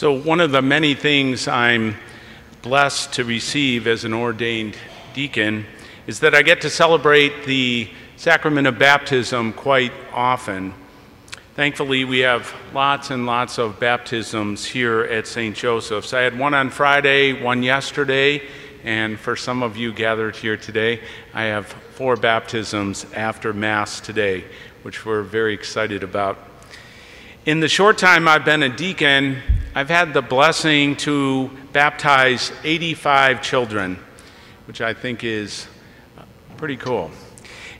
So, one of the many things I'm blessed to receive as an ordained deacon is that I get to celebrate the sacrament of baptism quite often. Thankfully, we have lots and lots of baptisms here at St. Joseph's. I had one on Friday, one yesterday, and for some of you gathered here today, I have four baptisms after Mass today, which we're very excited about. In the short time I've been a deacon, I've had the blessing to baptize 85 children, which I think is pretty cool.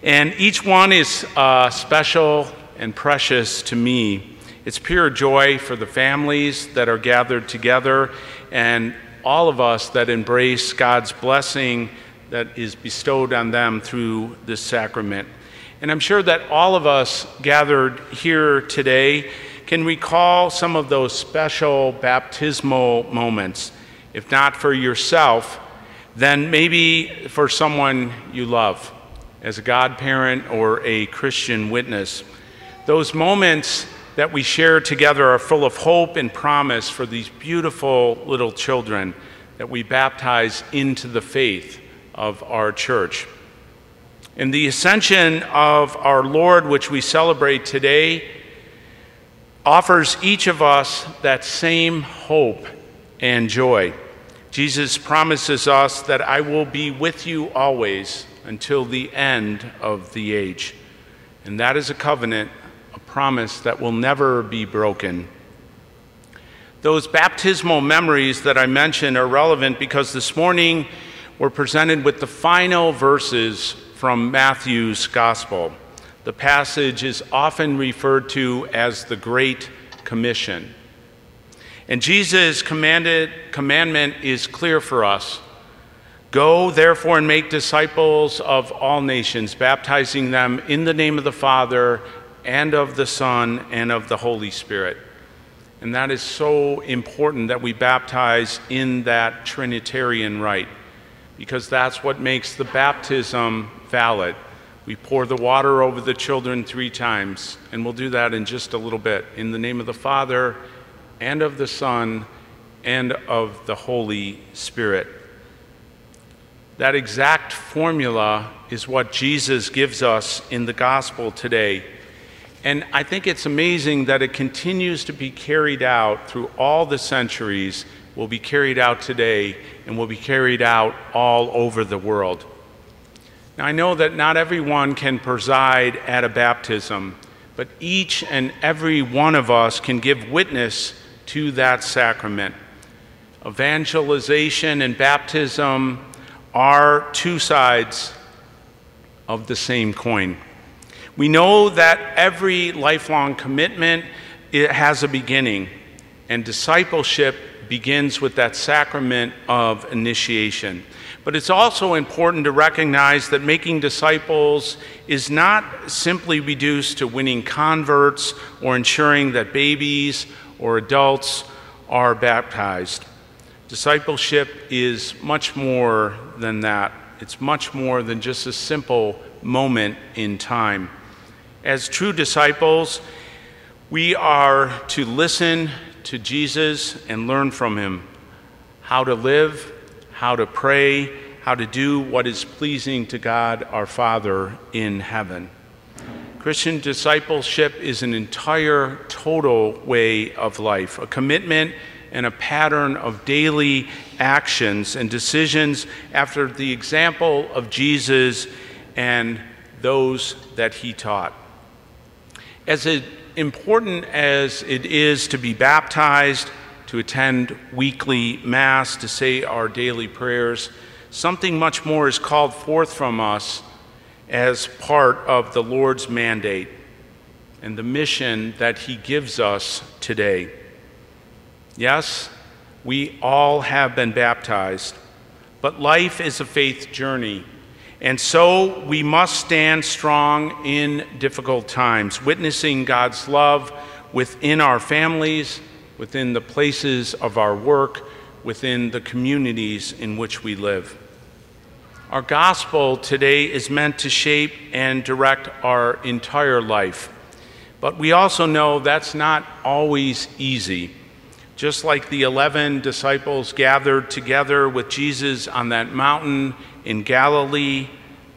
And each one is uh, special and precious to me. It's pure joy for the families that are gathered together and all of us that embrace God's blessing that is bestowed on them through this sacrament. And I'm sure that all of us gathered here today can recall some of those special baptismal moments. If not for yourself, then maybe for someone you love, as a godparent or a Christian witness. Those moments that we share together are full of hope and promise for these beautiful little children that we baptize into the faith of our church. And the ascension of our Lord, which we celebrate today, offers each of us that same hope and joy. Jesus promises us that I will be with you always until the end of the age. And that is a covenant, a promise that will never be broken. Those baptismal memories that I mentioned are relevant because this morning we're presented with the final verses from Matthew's Gospel. The passage is often referred to as the Great Commission. And Jesus' commandment is clear for us. Go, therefore, and make disciples of all nations, baptizing them in the name of the Father, and of the Son, and of the Holy Spirit. And that is so important that we baptize in that Trinitarian rite, because that's what makes the baptism valid. We pour the water over the children three times, and we'll do that in just a little bit. In the name of the Father, and of the Son, and of the Holy Spirit. That exact formula is what Jesus gives us in the gospel today. And I think it's amazing that it continues to be carried out through all the centuries, will be carried out today, and will be carried out all over the world. Now, I know that not everyone can preside at a baptism, but each and every one of us can give witness to that sacrament. Evangelization and baptism are two sides of the same coin. We know that every lifelong commitment it has a beginning, and discipleship begins with that sacrament of initiation. But it's also important to recognize that making disciples is not simply reduced to winning converts or ensuring that babies or adults are baptized. Discipleship is much more than that. It's much more than just a simple moment in time. As true disciples, we are to listen to Jesus and learn from him how to live how to pray, how to do what is pleasing to God our Father in heaven. Christian discipleship is an entire, total way of life, a commitment and a pattern of daily actions and decisions after the example of Jesus and those that he taught. As important as it is to be baptized, to attend weekly Mass, to say our daily prayers. Something much more is called forth from us as part of the Lord's mandate and the mission that He gives us today. Yes, we all have been baptized, but life is a faith journey. And so we must stand strong in difficult times, witnessing God's love within our families within the places of our work, within the communities in which we live. Our gospel today is meant to shape and direct our entire life. But we also know that's not always easy. Just like the 11 disciples gathered together with Jesus on that mountain in Galilee,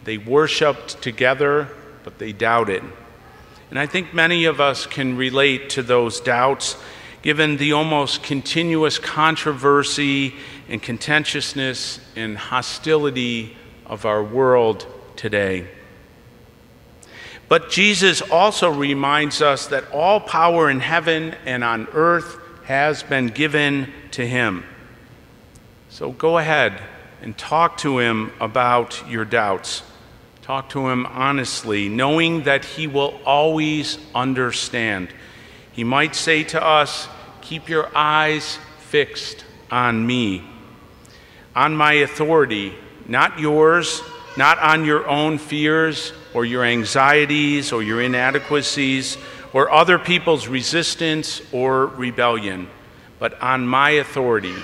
they worshiped together, but they doubted. And I think many of us can relate to those doubts given the almost continuous controversy and contentiousness and hostility of our world today. But Jesus also reminds us that all power in heaven and on earth has been given to him. So go ahead and talk to him about your doubts. Talk to him honestly, knowing that he will always understand. He might say to us, Keep your eyes fixed on me, on my authority, not yours, not on your own fears or your anxieties or your inadequacies or other people's resistance or rebellion, but on my authority,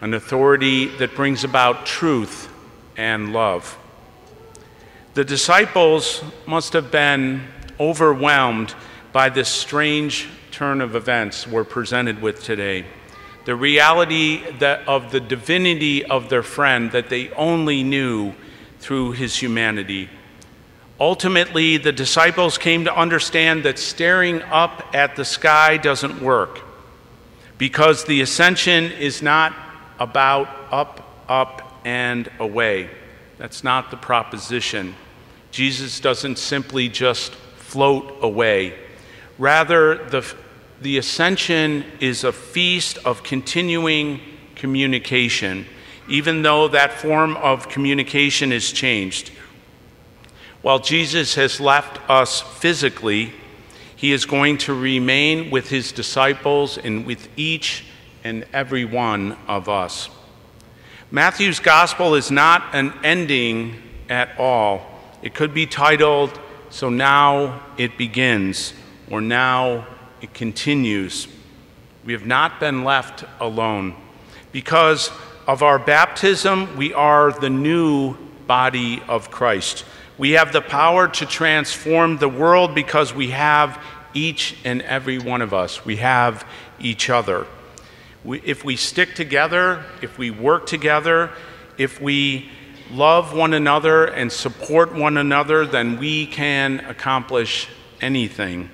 an authority that brings about truth and love. The disciples must have been overwhelmed by this strange turn of events we're presented with today. The reality that of the divinity of their friend that they only knew through his humanity. Ultimately, the disciples came to understand that staring up at the sky doesn't work because the ascension is not about up, up, and away. That's not the proposition. Jesus doesn't simply just float away. Rather, the, the ascension is a feast of continuing communication, even though that form of communication is changed. While Jesus has left us physically, he is going to remain with his disciples and with each and every one of us. Matthew's gospel is not an ending at all. It could be titled, So Now It Begins, or Now It Continues. We have not been left alone. Because of our baptism, we are the new body of Christ. We have the power to transform the world because we have each and every one of us. We have each other. We, if we stick together, if we work together, if we love one another and support one another, then we can accomplish anything.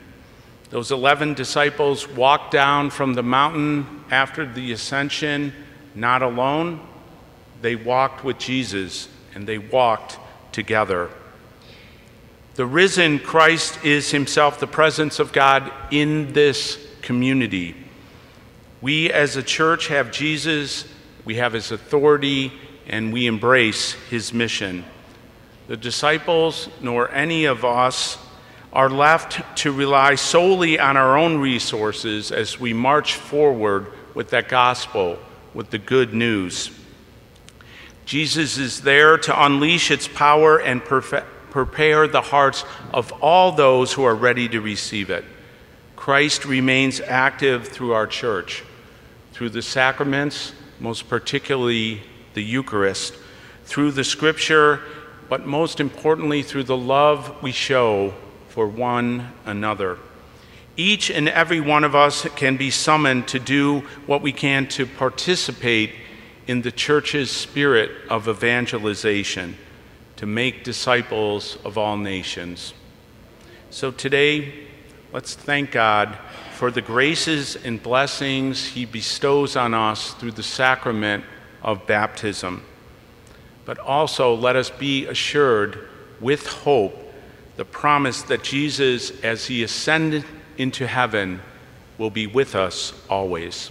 Those 11 disciples walked down from the mountain after the ascension not alone. They walked with Jesus and they walked together. The risen Christ is himself the presence of God in this community. We as a church have Jesus, we have his authority, and we embrace his mission. The disciples, nor any of us, are left to rely solely on our own resources as we march forward with that gospel, with the good news. Jesus is there to unleash its power and prepare the hearts of all those who are ready to receive it. Christ remains active through our church, through the sacraments, most particularly the Eucharist, through the scripture, but most importantly, through the love we show for one another. Each and every one of us can be summoned to do what we can to participate in the church's spirit of evangelization to make disciples of all nations. So today, let's thank God for the graces and blessings He bestows on us through the sacrament of baptism. But also let us be assured with hope the promise that Jesus, as He ascended into heaven, will be with us always.